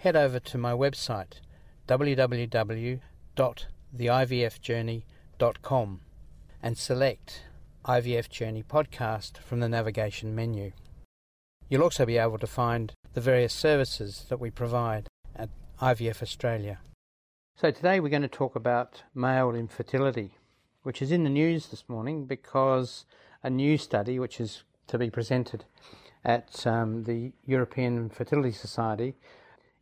head over to my website www.theivfjourney.com and select IVF Journey Podcast from the navigation menu. You'll also be able to find the various services that we provide at IVF Australia. So today we're going to talk about male infertility, which is in the news this morning because a new study, which is to be presented at um, the European Fertility Society,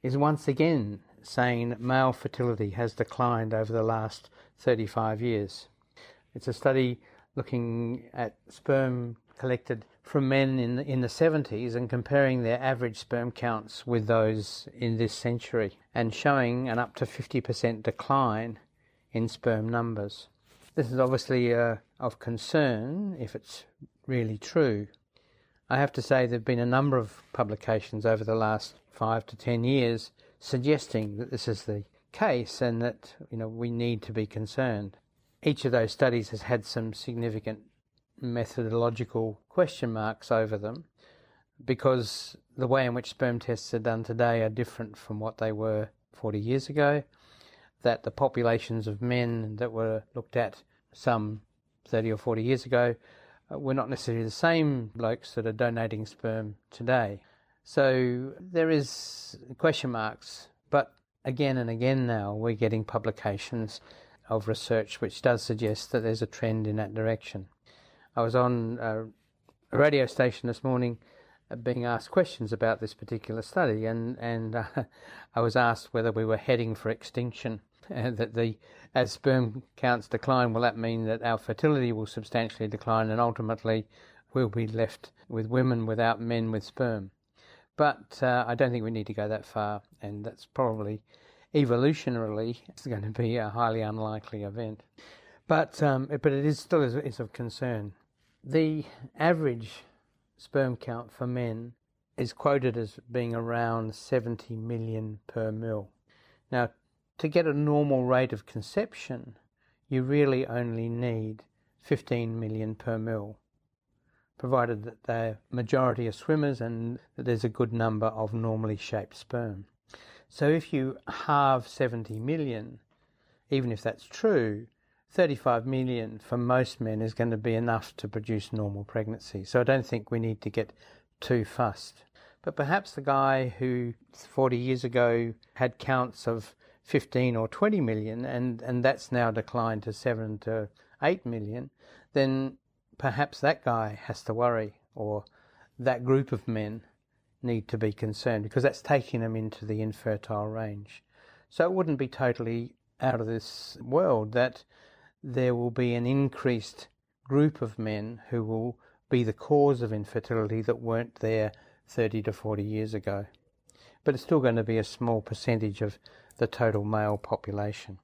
is once again saying that male fertility has declined over the last 35 years. It's a study looking at sperm collected from men in the, in the 70s and comparing their average sperm counts with those in this century and showing an up to 50% decline in sperm numbers. This is obviously uh, of concern if it's really true. I have to say there have been a number of publications over the last five to ten years suggesting that this is the case and that you know we need to be concerned. Each of those studies has had some significant methodological question marks over them because the way in which sperm tests are done today are different from what they were 40 years ago, that the populations of men that were looked at some 30 or 40 years ago we're not necessarily the same blokes that are donating sperm today. So there is question marks, but again and again now we're getting publications of research which does suggest that there's a trend in that direction. I was on a radio station this morning uh, being asked questions about this particular study, and and uh, I was asked whether we were heading for extinction and that the as sperm counts decline, will that mean that our fertility will substantially decline and ultimately we'll be left with women without men with sperm? But uh, I don't think we need to go that far, and that's probably evolutionarily it's going to be a highly unlikely event. But um, but it is still is, is of concern. The average sperm count for men is quoted as being around 70 million per mil. Now, to get a normal rate of conception, you really only need 15 million per mil, provided that the majority are swimmers and that there's a good number of normally shaped sperm. So if you halve 70 million, even if that's true, 35 million for most men is going to be enough to produce normal pregnancy. So I don't think we need to get too fussed. But perhaps the guy who 40 years ago had counts of 15 or 20 million and, and that's now declined to 7 to 8 million, then perhaps that guy has to worry or that group of men need to be concerned because that's taking them into the infertile range. So it wouldn't be totally out of this world that there will be an increased group of men who will be the cause of infertility that weren't there 30 to 40 years ago. but it's still going to be a small percentage of the total male population.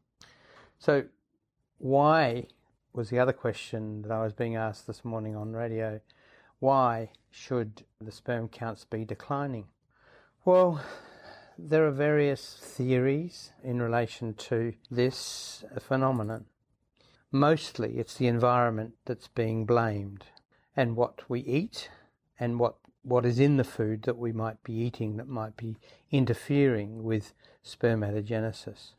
So, why was the other question that I was being asked this morning on radio? Why should the sperm counts be declining? Well, there are various theories in relation to this phenomenon. Mostly it's the environment that's being blamed and what we eat and what what is in the food that we might be eating that might be interfering with spermatogenesis.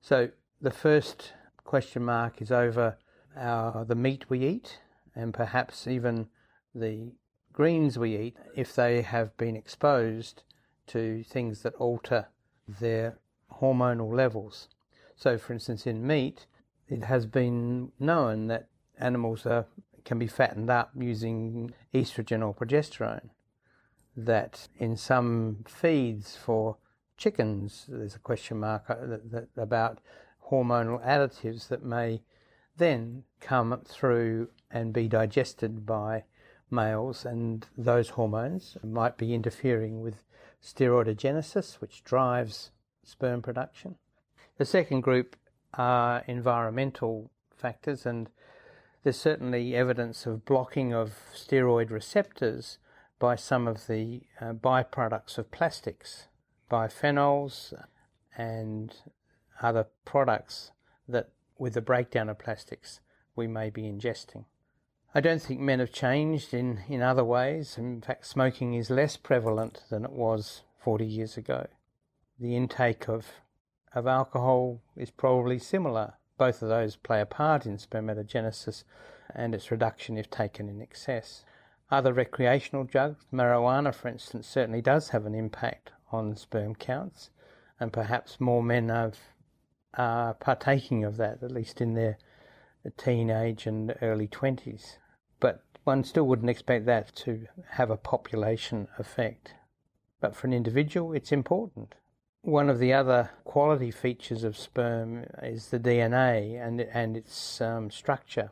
So the first question mark is over our, the meat we eat and perhaps even the greens we eat if they have been exposed to things that alter their hormonal levels. So, for instance, in meat, it has been known that animals are, can be fattened up using estrogen or progesterone. That in some feeds for chickens, there's a question mark uh, about hormonal additives that may then come through and be digested by males, and those hormones might be interfering with steroidogenesis, which drives sperm production. The second group are environmental factors, and there's certainly evidence of blocking of steroid receptors by some of the uh, byproducts of plastics, biphenyls, and other products that, with the breakdown of plastics, we may be ingesting. I don't think men have changed in, in other ways. In fact, smoking is less prevalent than it was 40 years ago. The intake of, of alcohol is probably similar. Both of those play a part in spermatogenesis and its reduction if taken in excess. Other recreational drugs, marijuana for instance, certainly does have an impact on sperm counts, and perhaps more men are partaking of that, at least in their teenage and early 20s but one still wouldn't expect that to have a population effect. But for an individual, it's important. One of the other quality features of sperm is the DNA and, and its um, structure.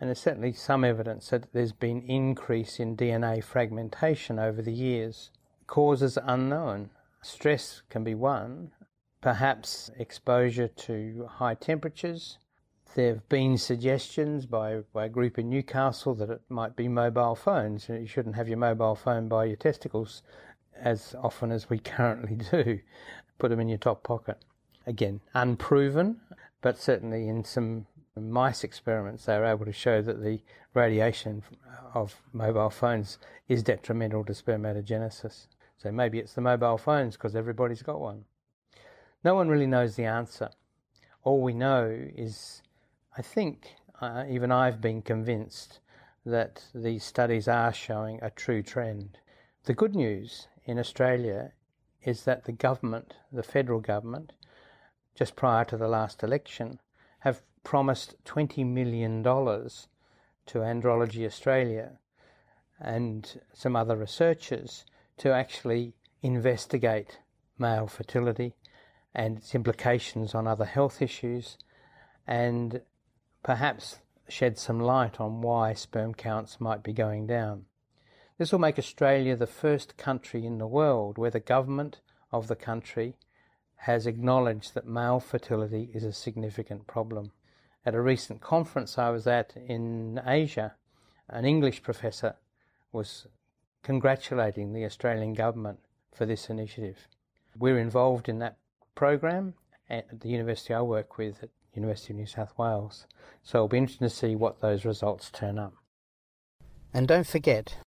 And there's certainly some evidence that there's been increase in DNA fragmentation over the years. Causes unknown. Stress can be one, perhaps exposure to high temperatures, there have been suggestions by, by a group in Newcastle that it might be mobile phones. You shouldn't have your mobile phone by your testicles as often as we currently do. Put them in your top pocket. Again, unproven, but certainly in some mice experiments they were able to show that the radiation of mobile phones is detrimental to spermatogenesis. So maybe it's the mobile phones because everybody's got one. No one really knows the answer. All we know is I think uh, even I've been convinced that these studies are showing a true trend. The good news in Australia is that the government, the federal government, just prior to the last election, have promised $20 million to Andrology Australia and some other researchers to actually investigate male fertility and its implications on other health issues and perhaps shed some light on why sperm counts might be going down. This will make Australia the first country in the world where the government of the country has acknowledged that male fertility is a significant problem. At a recent conference I was at in Asia, an English professor was congratulating the Australian government for this initiative. We're involved in that program at the university I work with at University of New South Wales. So it'll be interesting to see what those results turn up. And don't forget